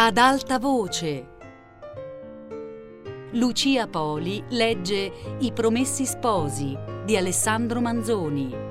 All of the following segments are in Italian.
Ad alta voce. Lucia Poli legge I Promessi Sposi di Alessandro Manzoni.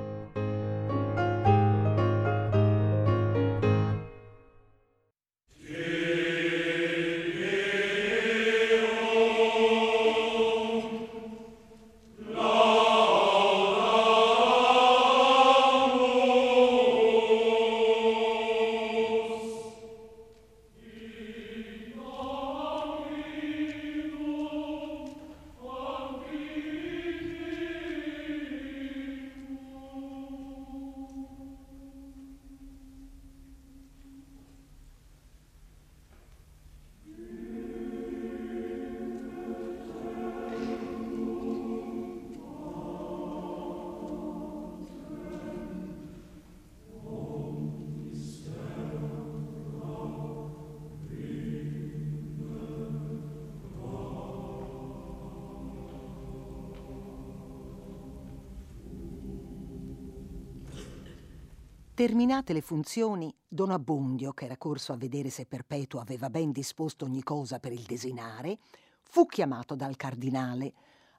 Terminate le funzioni, Don Abbondio, che era corso a vedere se Perpetuo aveva ben disposto ogni cosa per il desinare, fu chiamato dal cardinale.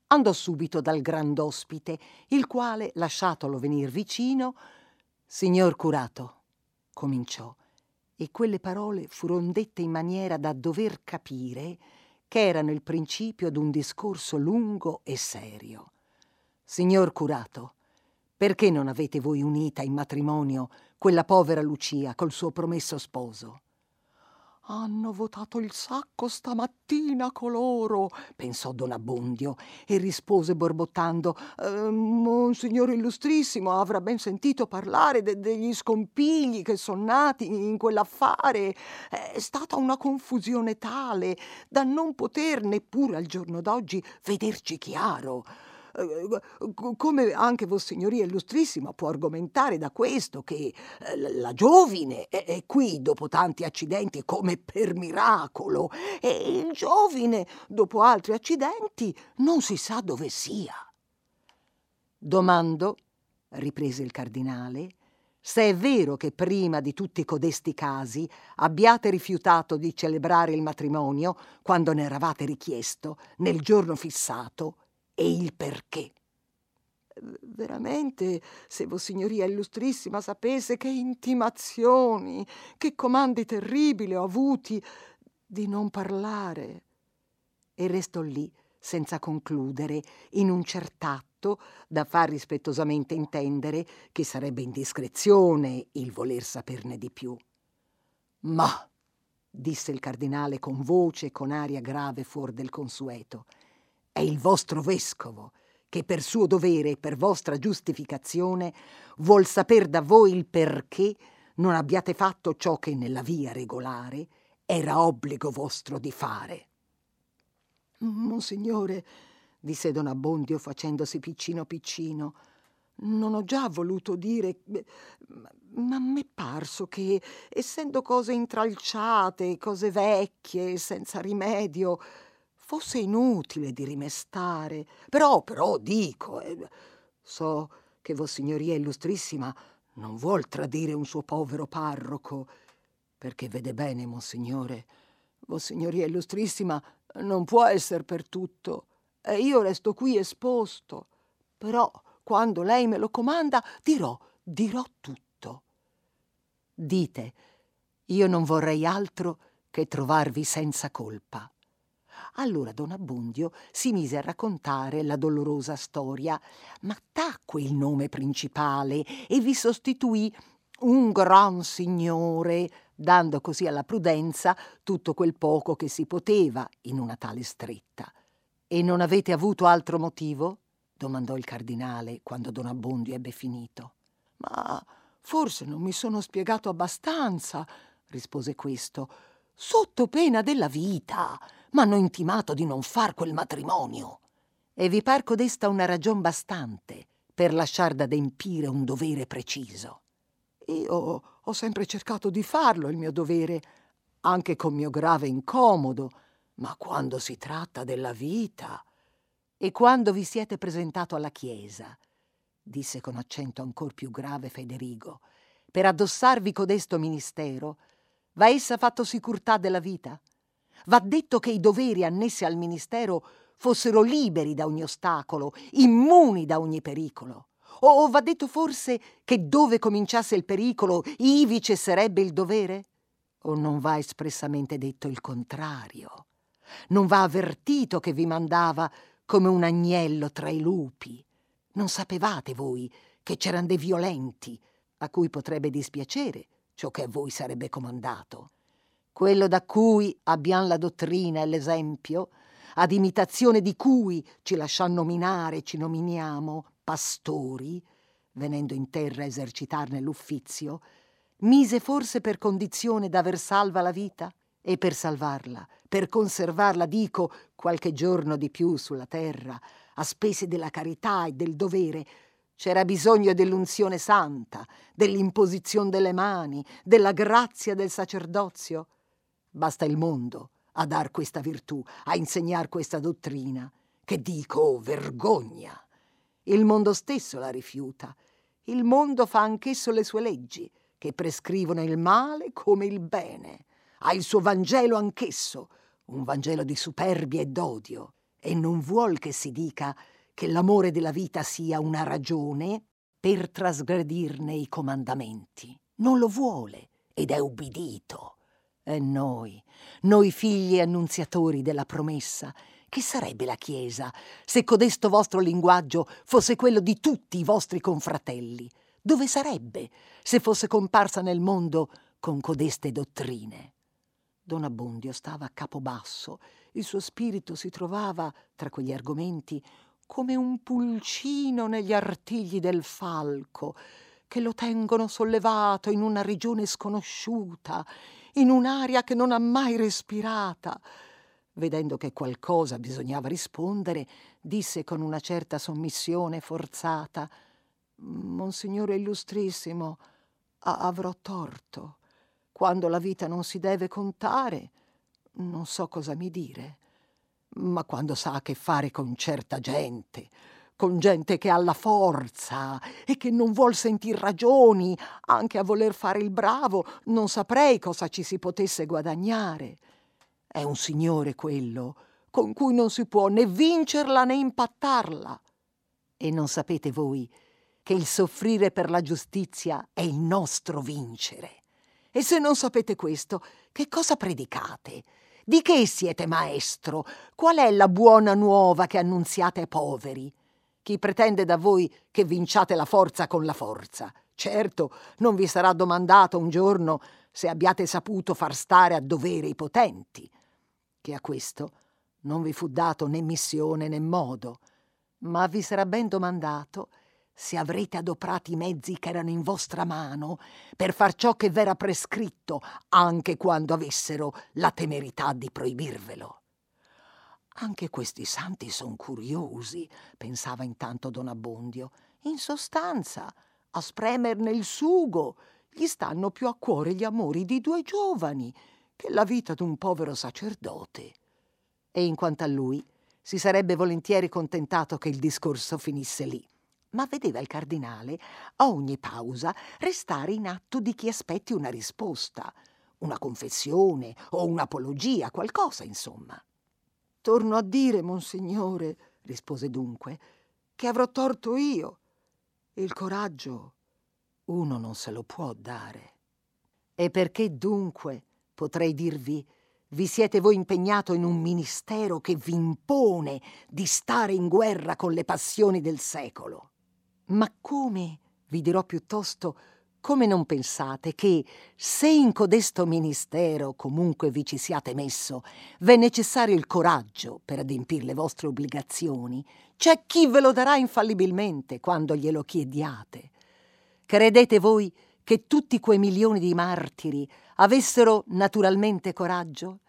Andò subito dal grand'ospite, il quale, lasciatolo venir vicino, Signor curato, cominciò, e quelle parole furono dette in maniera da dover capire che erano il principio d'un discorso lungo e serio. Signor curato, perché non avete voi unita in matrimonio quella povera Lucia col suo promesso sposo? Hanno votato il sacco stamattina coloro, pensò Don Abbondio, e rispose borbottando: eh, Monsignore illustrissimo avrà ben sentito parlare de- degli scompigli che sono nati in quell'affare. È stata una confusione tale da non poter neppure al giorno d'oggi vederci chiaro. Come anche Vossignoria Illustrissima può argomentare da questo che eh, la giovine è qui dopo tanti accidenti come per miracolo e il giovine dopo altri accidenti non si sa dove sia. Domando, riprese il cardinale, se è vero che prima di tutti codesti casi abbiate rifiutato di celebrare il matrimonio quando ne eravate richiesto nel giorno fissato e il perché. Veramente, se Vossignoria Illustrissima sapesse che intimazioni, che comandi terribili ho avuti di non parlare. E restò lì, senza concludere, in un cert'atto da far rispettosamente intendere che sarebbe indiscrezione il voler saperne di più. Ma, disse il cardinale con voce e con aria grave fuor del consueto, è il vostro vescovo che per suo dovere e per vostra giustificazione vuol saper da voi il perché non abbiate fatto ciò che nella via regolare era obbligo vostro di fare. Monsignore, disse Don Abbondio facendosi piccino piccino, non ho già voluto dire, ma m'è parso che, essendo cose intralciate, cose vecchie, senza rimedio, fosse inutile di rimestare. Però, però, dico, eh, so che Vossignoria Illustrissima non vuol tradire un suo povero parroco, perché vede bene, Monsignore, Vossignoria Illustrissima non può essere per tutto, e io resto qui esposto. Però, quando lei me lo comanda, dirò, dirò tutto. Dite, io non vorrei altro che trovarvi senza colpa. Allora don Abbondio si mise a raccontare la dolorosa storia, ma tacque il nome principale e vi sostituì un gran signore, dando così alla prudenza tutto quel poco che si poteva in una tale stretta. E non avete avuto altro motivo? domandò il cardinale quando don Abbondio ebbe finito. Ma forse non mi sono spiegato abbastanza, rispose questo, sotto pena della vita m'hanno intimato di non far quel matrimonio. E vi par codesta una ragion bastante per lasciar d'adempire un dovere preciso. Io ho sempre cercato di farlo, il mio dovere, anche con mio grave incomodo, ma quando si tratta della vita... E quando vi siete presentato alla Chiesa, disse con accento ancor più grave Federigo, per addossarvi codesto ministero, Va essa fatto sicurtà della vita? Va detto che i doveri annessi al ministero fossero liberi da ogni ostacolo, immuni da ogni pericolo. O va detto forse che dove cominciasse il pericolo, ivi cesserebbe il dovere? O non va espressamente detto il contrario? Non va avvertito che vi mandava come un agnello tra i lupi? Non sapevate voi che c'erano dei violenti a cui potrebbe dispiacere ciò che a voi sarebbe comandato? Quello da cui abbiamo la dottrina e l'esempio, ad imitazione di cui ci lasciamo nominare ci nominiamo pastori, venendo in terra a esercitarne l'uffizio, mise forse per condizione d'aver salva la vita? E per salvarla, per conservarla, dico, qualche giorno di più sulla terra, a spese della carità e del dovere, c'era bisogno dell'unzione santa, dell'imposizione delle mani, della grazia del sacerdozio. Basta il mondo a dar questa virtù, a insegnar questa dottrina, che dico, oh, vergogna. Il mondo stesso la rifiuta. Il mondo fa anch'esso le sue leggi, che prescrivono il male come il bene. Ha il suo Vangelo anch'esso, un Vangelo di superbia e d'odio, e non vuol che si dica che l'amore della vita sia una ragione per trasgredirne i comandamenti. Non lo vuole ed è ubbidito. E noi, noi figli annunziatori della promessa, che sarebbe la Chiesa se codesto vostro linguaggio fosse quello di tutti i vostri confratelli? Dove sarebbe se fosse comparsa nel mondo con codeste dottrine? Don Abbondio stava a capo basso, il suo spirito si trovava, tra quegli argomenti, come un pulcino negli artigli del falco, che lo tengono sollevato in una regione sconosciuta, in un'aria che non ha mai respirata. Vedendo che qualcosa bisognava rispondere, disse con una certa sommissione forzata Monsignore illustrissimo, avrò torto. Quando la vita non si deve contare, non so cosa mi dire ma quando sa a che fare con certa gente, con gente che ha la forza e che non vuol sentir ragioni, anche a voler fare il bravo, non saprei cosa ci si potesse guadagnare. È un signore quello, con cui non si può né vincerla né impattarla. E non sapete voi che il soffrire per la giustizia è il nostro vincere. E se non sapete questo, che cosa predicate? Di che siete maestro? Qual è la buona nuova che annunziate ai poveri? Chi pretende da voi che vinciate la forza con la forza? Certo, non vi sarà domandato un giorno se abbiate saputo far stare a dovere i potenti, che a questo non vi fu dato né missione né modo, ma vi sarà ben domandato se avrete adoprati i mezzi che erano in vostra mano per far ciò che v'era prescritto, anche quando avessero la temerità di proibirvelo. Anche questi santi son curiosi, pensava intanto don Abbondio. In sostanza, a spremerne il sugo, gli stanno più a cuore gli amori di due giovani che la vita d'un povero sacerdote. E in quanto a lui, si sarebbe volentieri contentato che il discorso finisse lì ma vedeva il cardinale a ogni pausa restare in atto di chi aspetti una risposta, una confessione o un'apologia, qualcosa, insomma. Torno a dire, monsignore, rispose dunque, che avrò torto io. Il coraggio uno non se lo può dare. E perché dunque, potrei dirvi, vi siete voi impegnato in un ministero che vi impone di stare in guerra con le passioni del secolo? Ma come, vi dirò piuttosto, come non pensate che, se in codesto ministero comunque vi ci siate messo, v'è necessario il coraggio per adempir le vostre obbligazioni, c'è chi ve lo darà infallibilmente quando glielo chiediate. Credete voi che tutti quei milioni di martiri avessero naturalmente coraggio?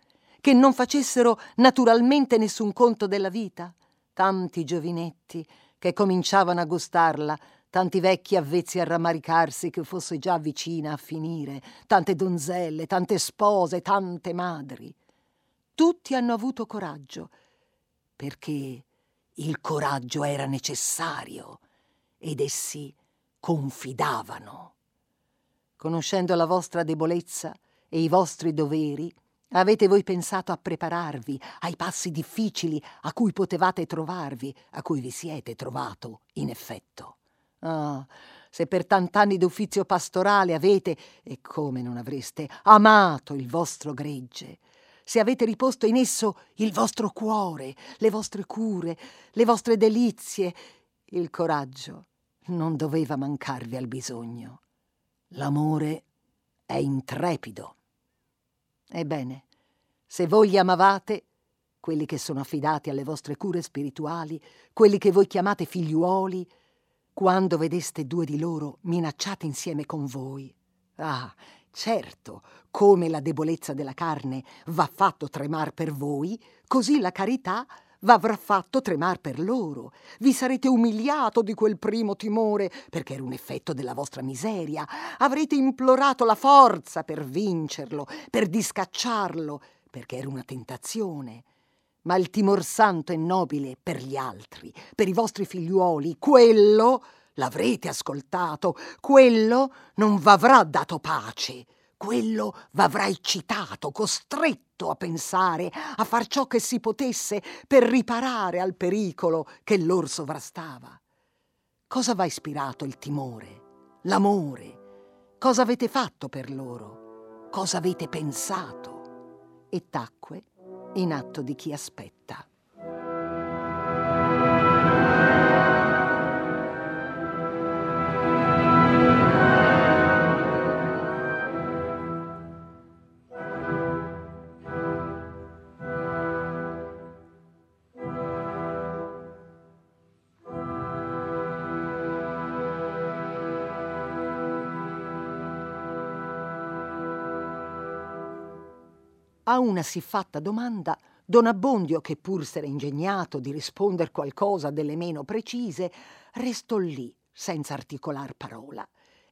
Che non facessero naturalmente nessun conto della vita? Tanti giovinetti che cominciavano a gustarla, tanti vecchi avvezzi a rammaricarsi che fosse già vicina a finire, tante donzelle, tante spose, tante madri. Tutti hanno avuto coraggio, perché il coraggio era necessario ed essi confidavano. Conoscendo la vostra debolezza e i vostri doveri, avete voi pensato a prepararvi ai passi difficili a cui potevate trovarvi, a cui vi siete trovato, in effetto. Ah, se per tant'anni d'uffizio pastorale avete, e come non avreste, amato il vostro gregge, se avete riposto in esso il vostro cuore, le vostre cure, le vostre delizie, il coraggio non doveva mancarvi al bisogno. L'amore è intrepido. Ebbene, se voi li amavate, quelli che sono affidati alle vostre cure spirituali, quelli che voi chiamate figliuoli, quando vedeste due di loro minacciati insieme con voi, ah, certo, come la debolezza della carne va fatto tremar per voi, così la carità v'avrà fatto tremar per loro. Vi sarete umiliato di quel primo timore, perché era un effetto della vostra miseria. Avrete implorato la forza per vincerlo, per discacciarlo, perché era una tentazione. Ma il timor santo e nobile per gli altri, per i vostri figliuoli, quello l'avrete ascoltato, quello non v'avrà dato pace quello v'avrà eccitato, costretto a pensare, a far ciò che si potesse per riparare al pericolo che lor sovrastava. Cosa v'ha ispirato il timore, l'amore? Cosa avete fatto per loro? Cosa avete pensato? E tacque in atto di chi aspetta. Una siffatta domanda, Don Abbondio, che pur s'era ingegnato di risponder qualcosa delle meno precise, restò lì, senza articolar parola.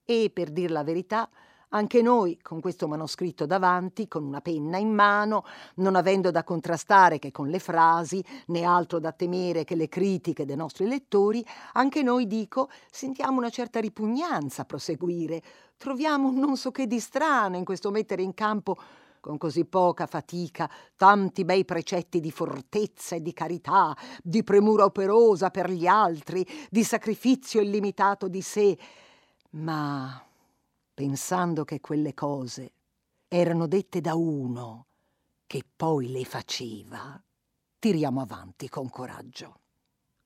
E, per dir la verità, anche noi, con questo manoscritto davanti, con una penna in mano, non avendo da contrastare che con le frasi, né altro da temere che le critiche dei nostri lettori, anche noi, dico, sentiamo una certa ripugnanza a proseguire. Troviamo non so che di strano in questo mettere in campo con così poca fatica, tanti bei precetti di fortezza e di carità, di premura operosa per gli altri, di sacrificio illimitato di sé, ma pensando che quelle cose erano dette da uno che poi le faceva, tiriamo avanti con coraggio.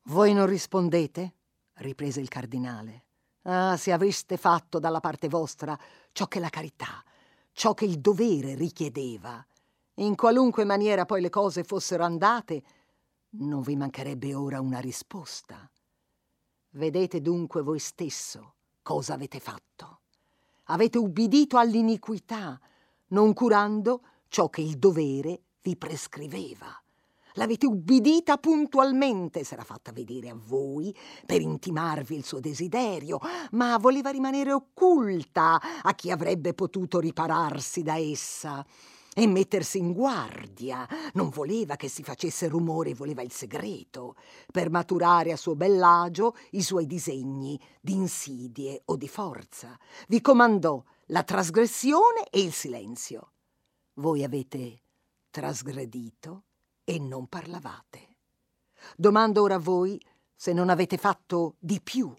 Voi non rispondete? riprese il cardinale. Ah, se aveste fatto dalla parte vostra ciò che la carità, ciò che il dovere richiedeva. In qualunque maniera poi le cose fossero andate, non vi mancherebbe ora una risposta. Vedete dunque voi stesso cosa avete fatto. Avete ubbidito all'iniquità, non curando ciò che il dovere vi prescriveva. L'avete ubbidita puntualmente, s'era fatta vedere a voi per intimarvi il suo desiderio, ma voleva rimanere occulta a chi avrebbe potuto ripararsi da essa e mettersi in guardia. Non voleva che si facesse rumore, voleva il segreto, per maturare a suo bell'agio i suoi disegni di insidie o di forza. Vi comandò la trasgressione e il silenzio. Voi avete trasgredito e non parlavate. Domando ora a voi se non avete fatto di più.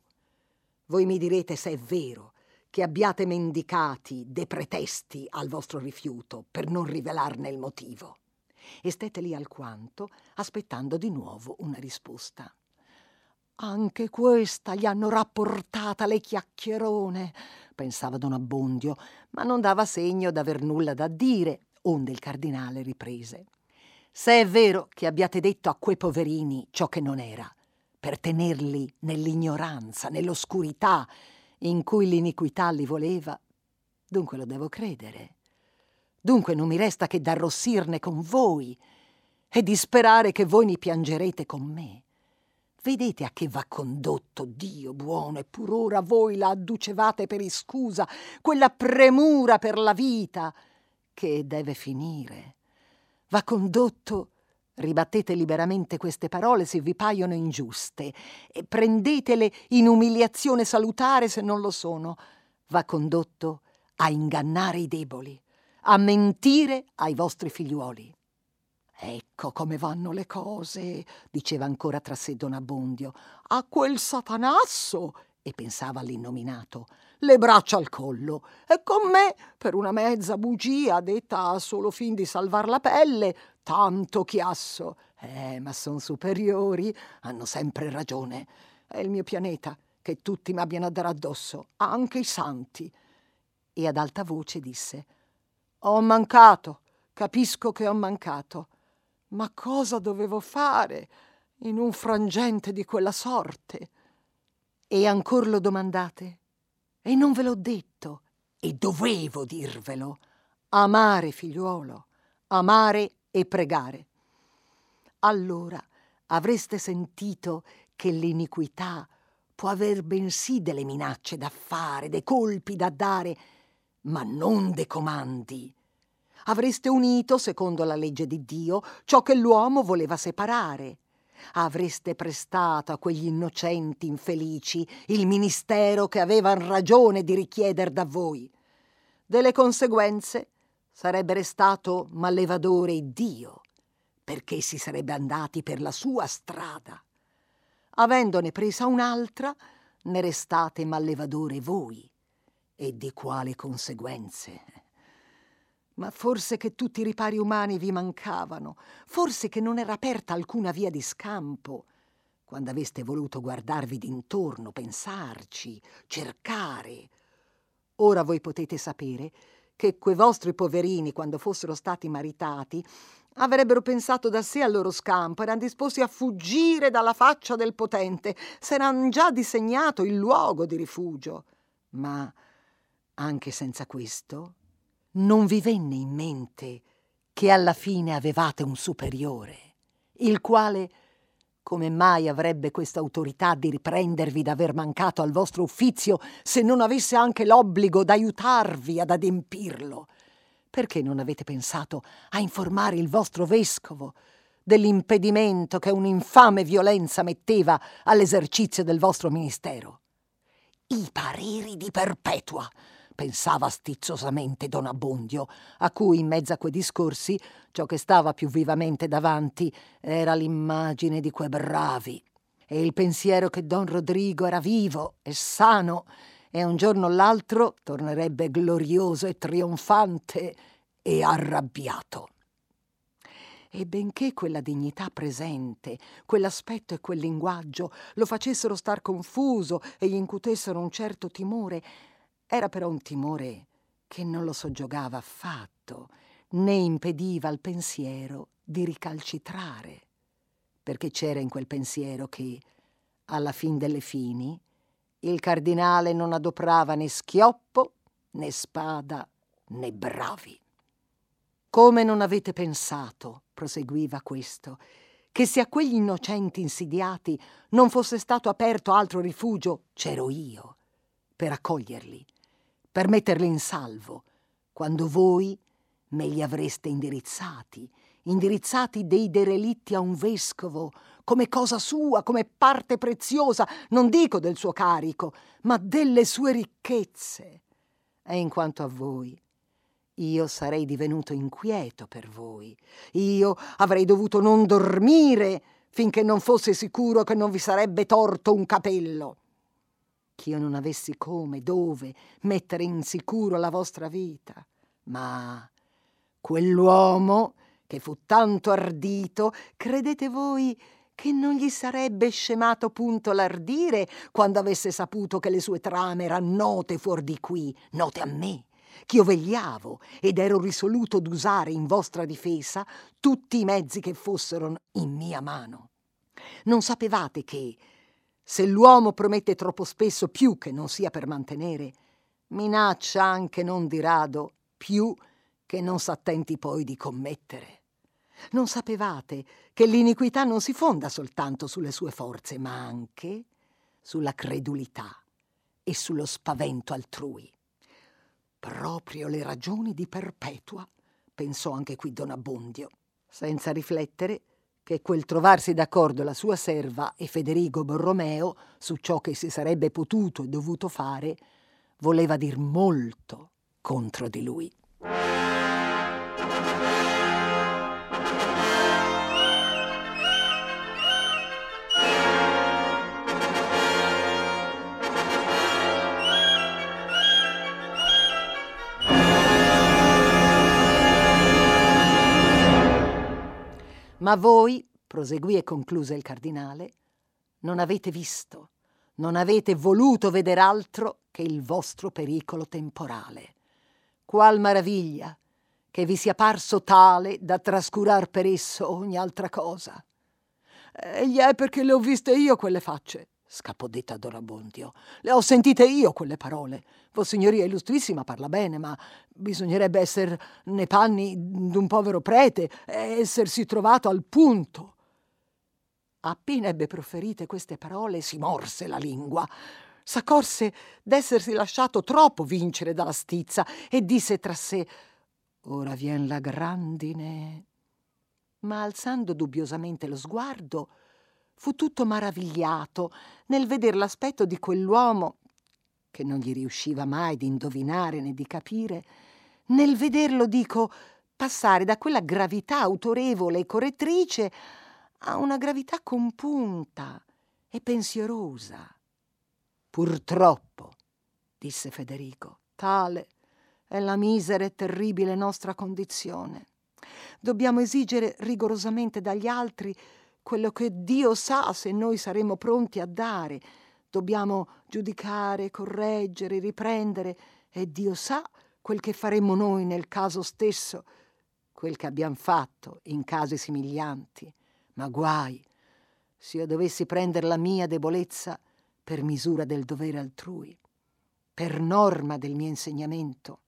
Voi mi direte se è vero che abbiate mendicati dei pretesti al vostro rifiuto per non rivelarne il motivo. E stette lì alquanto, aspettando di nuovo una risposta. Anche questa gli hanno rapportata le chiacchierone, pensava don Abbondio, ma non dava segno d'aver nulla da dire, onde il cardinale riprese. Se è vero che abbiate detto a quei poverini ciò che non era, per tenerli nell'ignoranza, nell'oscurità in cui l'iniquità li voleva, dunque lo devo credere. Dunque non mi resta che d'arrossirne con voi e di sperare che voi ne piangerete con me. Vedete a che va condotto Dio buono, e pur ora voi la adducevate per iscusa, quella premura per la vita che deve finire va condotto Ribattete liberamente queste parole se vi paiono ingiuste e prendetele in umiliazione salutare se non lo sono. Va condotto a ingannare i deboli, a mentire ai vostri figliuoli. Ecco come vanno le cose, diceva ancora tra sé Don Abbondio. A quel satanasso, e pensava all'innominato, le braccia al collo, e con me, per una mezza bugia detta a solo fin di salvar la pelle, tanto chiasso. Eh, ma son superiori, hanno sempre ragione. È il mio pianeta, che tutti mi abbiano a dare addosso, anche i santi. E ad alta voce disse: Ho mancato, capisco che ho mancato. Ma cosa dovevo fare in un frangente di quella sorte? E ancor lo domandate? E non ve l'ho detto, e dovevo dirvelo. Amare, figliuolo, amare e pregare. Allora avreste sentito che l'iniquità può aver bensì delle minacce da fare, dei colpi da dare, ma non dei comandi. Avreste unito, secondo la legge di Dio, ciò che l'uomo voleva separare. Avreste prestato a quegli innocenti infelici il ministero che avevano ragione di richieder da voi. Delle conseguenze sarebbe restato mallevadore Dio, perché si sarebbe andati per la sua strada avendone presa un'altra, ne restate mallevadore voi. E di quale conseguenze? Ma forse che tutti i ripari umani vi mancavano, forse che non era aperta alcuna via di scampo, quando aveste voluto guardarvi d'intorno, pensarci, cercare. Ora voi potete sapere che quei vostri poverini, quando fossero stati maritati, avrebbero pensato da sé al loro scampo, erano disposti a fuggire dalla faccia del potente, s'eran già disegnato il luogo di rifugio. Ma anche senza questo, non vi venne in mente che alla fine avevate un superiore, il quale come mai avrebbe questa autorità di riprendervi d'aver mancato al vostro uffizio se non avesse anche l'obbligo d'aiutarvi ad adempirlo? Perché non avete pensato a informare il vostro vescovo dell'impedimento che un'infame violenza metteva all'esercizio del vostro ministero? I pareri di Perpetua, pensava stizzosamente don Abbondio, a cui in mezzo a quei discorsi ciò che stava più vivamente davanti era l'immagine di quei bravi e il pensiero che don Rodrigo era vivo e sano e un giorno o l'altro tornerebbe glorioso e trionfante e arrabbiato. E benché quella dignità presente, quell'aspetto e quel linguaggio lo facessero star confuso e gli incutessero un certo timore, era però un timore che non lo soggiogava affatto, né impediva al pensiero di ricalcitrare, perché c'era in quel pensiero che, alla fin delle fini, il cardinale non adoprava né schioppo, né spada, né bravi. Come non avete pensato, proseguiva questo, che se a quegli innocenti insidiati non fosse stato aperto altro rifugio, c'ero io, per accoglierli, per metterli in salvo, quando voi me li avreste indirizzati, indirizzati dei derelitti a un vescovo, come cosa sua, come parte preziosa, non dico del suo carico, ma delle sue ricchezze. E in quanto a voi, io sarei divenuto inquieto per voi. Io avrei dovuto non dormire finché non fosse sicuro che non vi sarebbe torto un capello. Ch'io non avessi come, dove mettere in sicuro la vostra vita. Ma quell'uomo che fu tanto ardito, credete voi che non gli sarebbe scemato punto l'ardire quando avesse saputo che le sue trame erano note fuori di qui, note a me, ch'io vegliavo ed ero risoluto d'usare in vostra difesa tutti i mezzi che fossero in mia mano. Non sapevate che, se l'uomo promette troppo spesso più che non sia per mantenere, minaccia anche non di rado più che non s'attenti poi di commettere. Non sapevate che l'iniquità non si fonda soltanto sulle sue forze, ma anche sulla credulità e sullo spavento altrui. Proprio le ragioni di Perpetua, pensò anche qui Don Abbondio, senza riflettere che quel trovarsi d'accordo la sua serva e Federigo Borromeo su ciò che si sarebbe potuto e dovuto fare voleva dir molto contro di lui. Ma voi, proseguì e concluse il cardinale, non avete visto, non avete voluto vedere altro che il vostro pericolo temporale. Qual maraviglia che vi sia parso tale da trascurar per esso ogni altra cosa. Egli è perché le ho viste io quelle facce, scappò detta Don Abbondio. Le ho sentite io quelle parole. Vossignoria illustrissima parla bene, ma bisognerebbe essere nei panni d'un povero prete e essersi trovato al punto. Appena ebbe proferite queste parole, si morse la lingua. S'accorse d'essersi lasciato troppo vincere dalla stizza e disse tra sé: Ora vien la grandine. Ma alzando dubbiosamente lo sguardo, fu tutto maravigliato nel veder l'aspetto di quell'uomo che non gli riusciva mai di indovinare né di capire, nel vederlo, dico, passare da quella gravità autorevole e correttrice a una gravità compunta e pensierosa. Purtroppo, disse Federico, tale è la misera e terribile nostra condizione. Dobbiamo esigere rigorosamente dagli altri quello che Dio sa se noi saremo pronti a dare. Dobbiamo giudicare, correggere, riprendere e Dio sa quel che faremo noi nel caso stesso, quel che abbiamo fatto in casi simiglianti. Ma guai se io dovessi prendere la mia debolezza per misura del dovere altrui, per norma del mio insegnamento.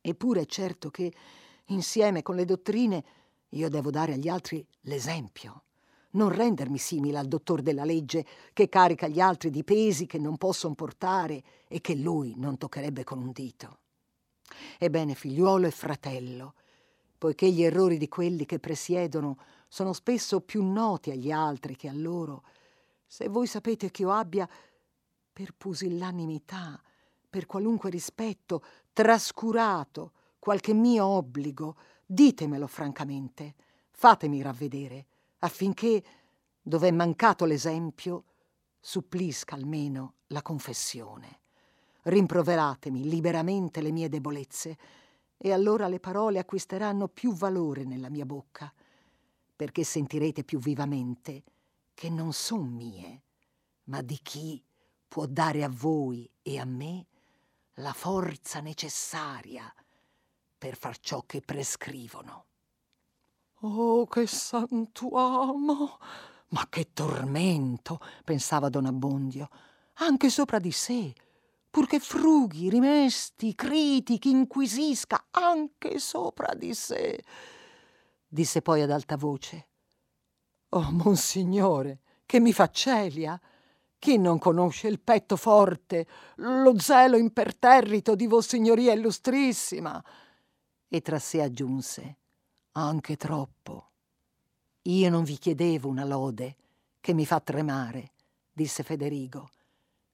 Eppure è certo che, insieme con le dottrine, io devo dare agli altri l'esempio non rendermi simile al dottor della legge che carica gli altri di pesi che non possono portare e che lui non toccherebbe con un dito. Ebbene, figliuolo e fratello, poiché gli errori di quelli che presiedono sono spesso più noti agli altri che a loro, se voi sapete che io abbia, per pusillanimità, per qualunque rispetto, trascurato qualche mio obbligo, ditemelo francamente, fatemi ravvedere affinché, dove è mancato l'esempio, supplisca almeno la confessione. Rimproveratemi liberamente le mie debolezze e allora le parole acquisteranno più valore nella mia bocca, perché sentirete più vivamente che non son mie, ma di chi può dare a voi e a me la forza necessaria per far ciò che prescrivono. Oh, che santuomo! Ma che tormento! pensava don Abbondio, anche sopra di sé, purché frughi, rimesti, critichi, inquisisca anche sopra di sé. Disse poi ad alta voce: Oh, monsignore, che mi fa celia! Chi non conosce il petto forte, lo zelo imperterrito di Vossignoria illustrissima? E tra sé aggiunse: anche troppo. Io non vi chiedevo una lode che mi fa tremare, disse Federigo,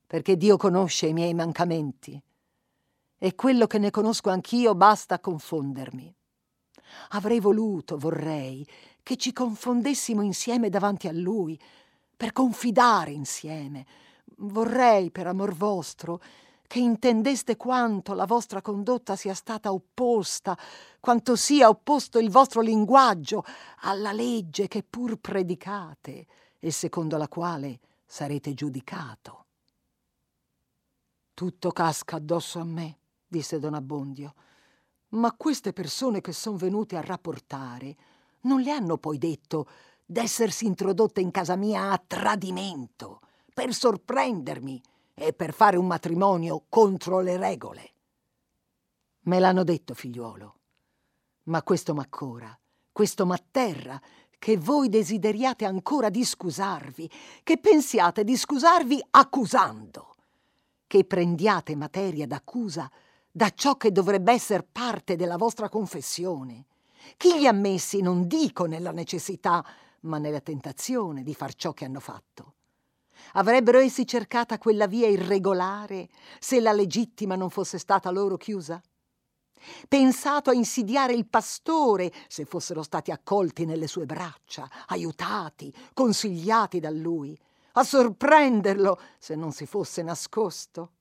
perché Dio conosce i miei mancamenti e quello che ne conosco anch'io basta a confondermi. Avrei voluto, vorrei, che ci confondessimo insieme davanti a Lui, per confidare insieme. Vorrei, per amor vostro, che intendeste quanto la vostra condotta sia stata opposta, quanto sia opposto il vostro linguaggio alla legge che pur predicate e secondo la quale sarete giudicato. Tutto casca addosso a me, disse Don Abbondio, ma queste persone che sono venute a rapportare non le hanno poi detto d'essersi introdotte in casa mia a tradimento, per sorprendermi e per fare un matrimonio contro le regole. Me l'hanno detto, figliuolo, ma questo m'accora, questo m'atterra, che voi desideriate ancora di scusarvi, che pensiate di scusarvi accusando, che prendiate materia d'accusa da ciò che dovrebbe essere parte della vostra confessione. Chi li ha messi non dico nella necessità, ma nella tentazione di far ciò che hanno fatto. Avrebbero essi cercata quella via irregolare se la legittima non fosse stata loro chiusa? Pensato a insidiare il pastore se fossero stati accolti nelle sue braccia, aiutati, consigliati da lui, a sorprenderlo se non si fosse nascosto?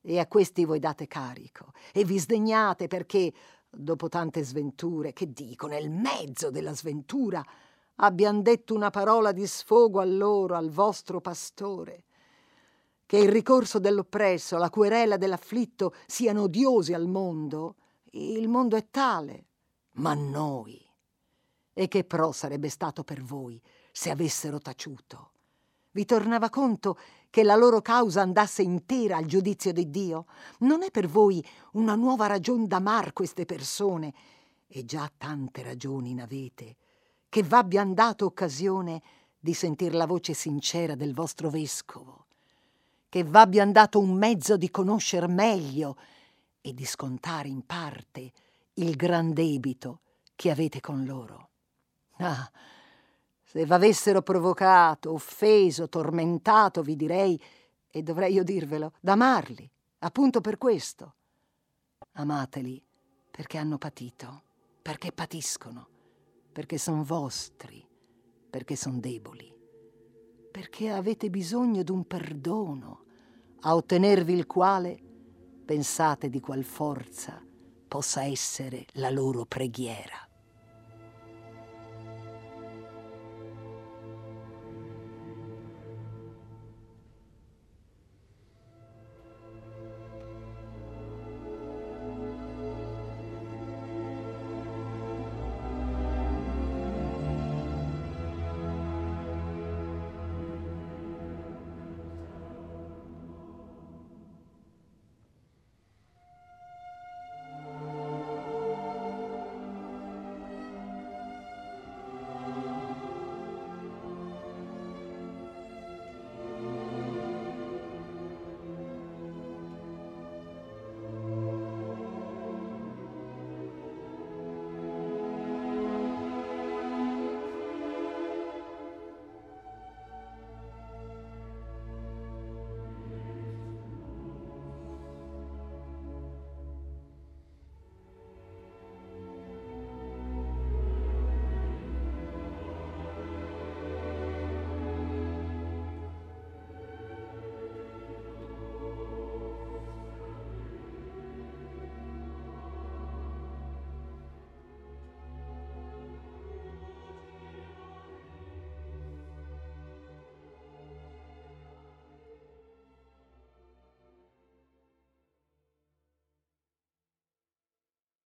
E a questi voi date carico e vi sdegnate perché, dopo tante sventure, che dico, nel mezzo della sventura, abbian detto una parola di sfogo a loro, al vostro pastore, che il ricorso dell'oppresso, la querela dell'afflitto siano odiosi al mondo, il mondo è tale, ma noi. E che pro sarebbe stato per voi se avessero taciuto? Vi tornava conto che la loro causa andasse intera al giudizio di Dio? Non è per voi una nuova ragione d'amar queste persone? E già tante ragioni n'avete, che v'abbian dato occasione di sentir la voce sincera del vostro vescovo, che v'abbian dato un mezzo di conoscer meglio e di scontare in parte il gran debito che avete con loro. Ah, se v'avessero provocato, offeso, tormentato, vi direi, e dovrei io dirvelo, d'amarli, appunto per questo. Amateli perché hanno patito, perché patiscono, perché sono vostri, perché sono deboli, perché avete bisogno d'un perdono, a ottenervi il quale pensate di qual forza possa essere la loro preghiera.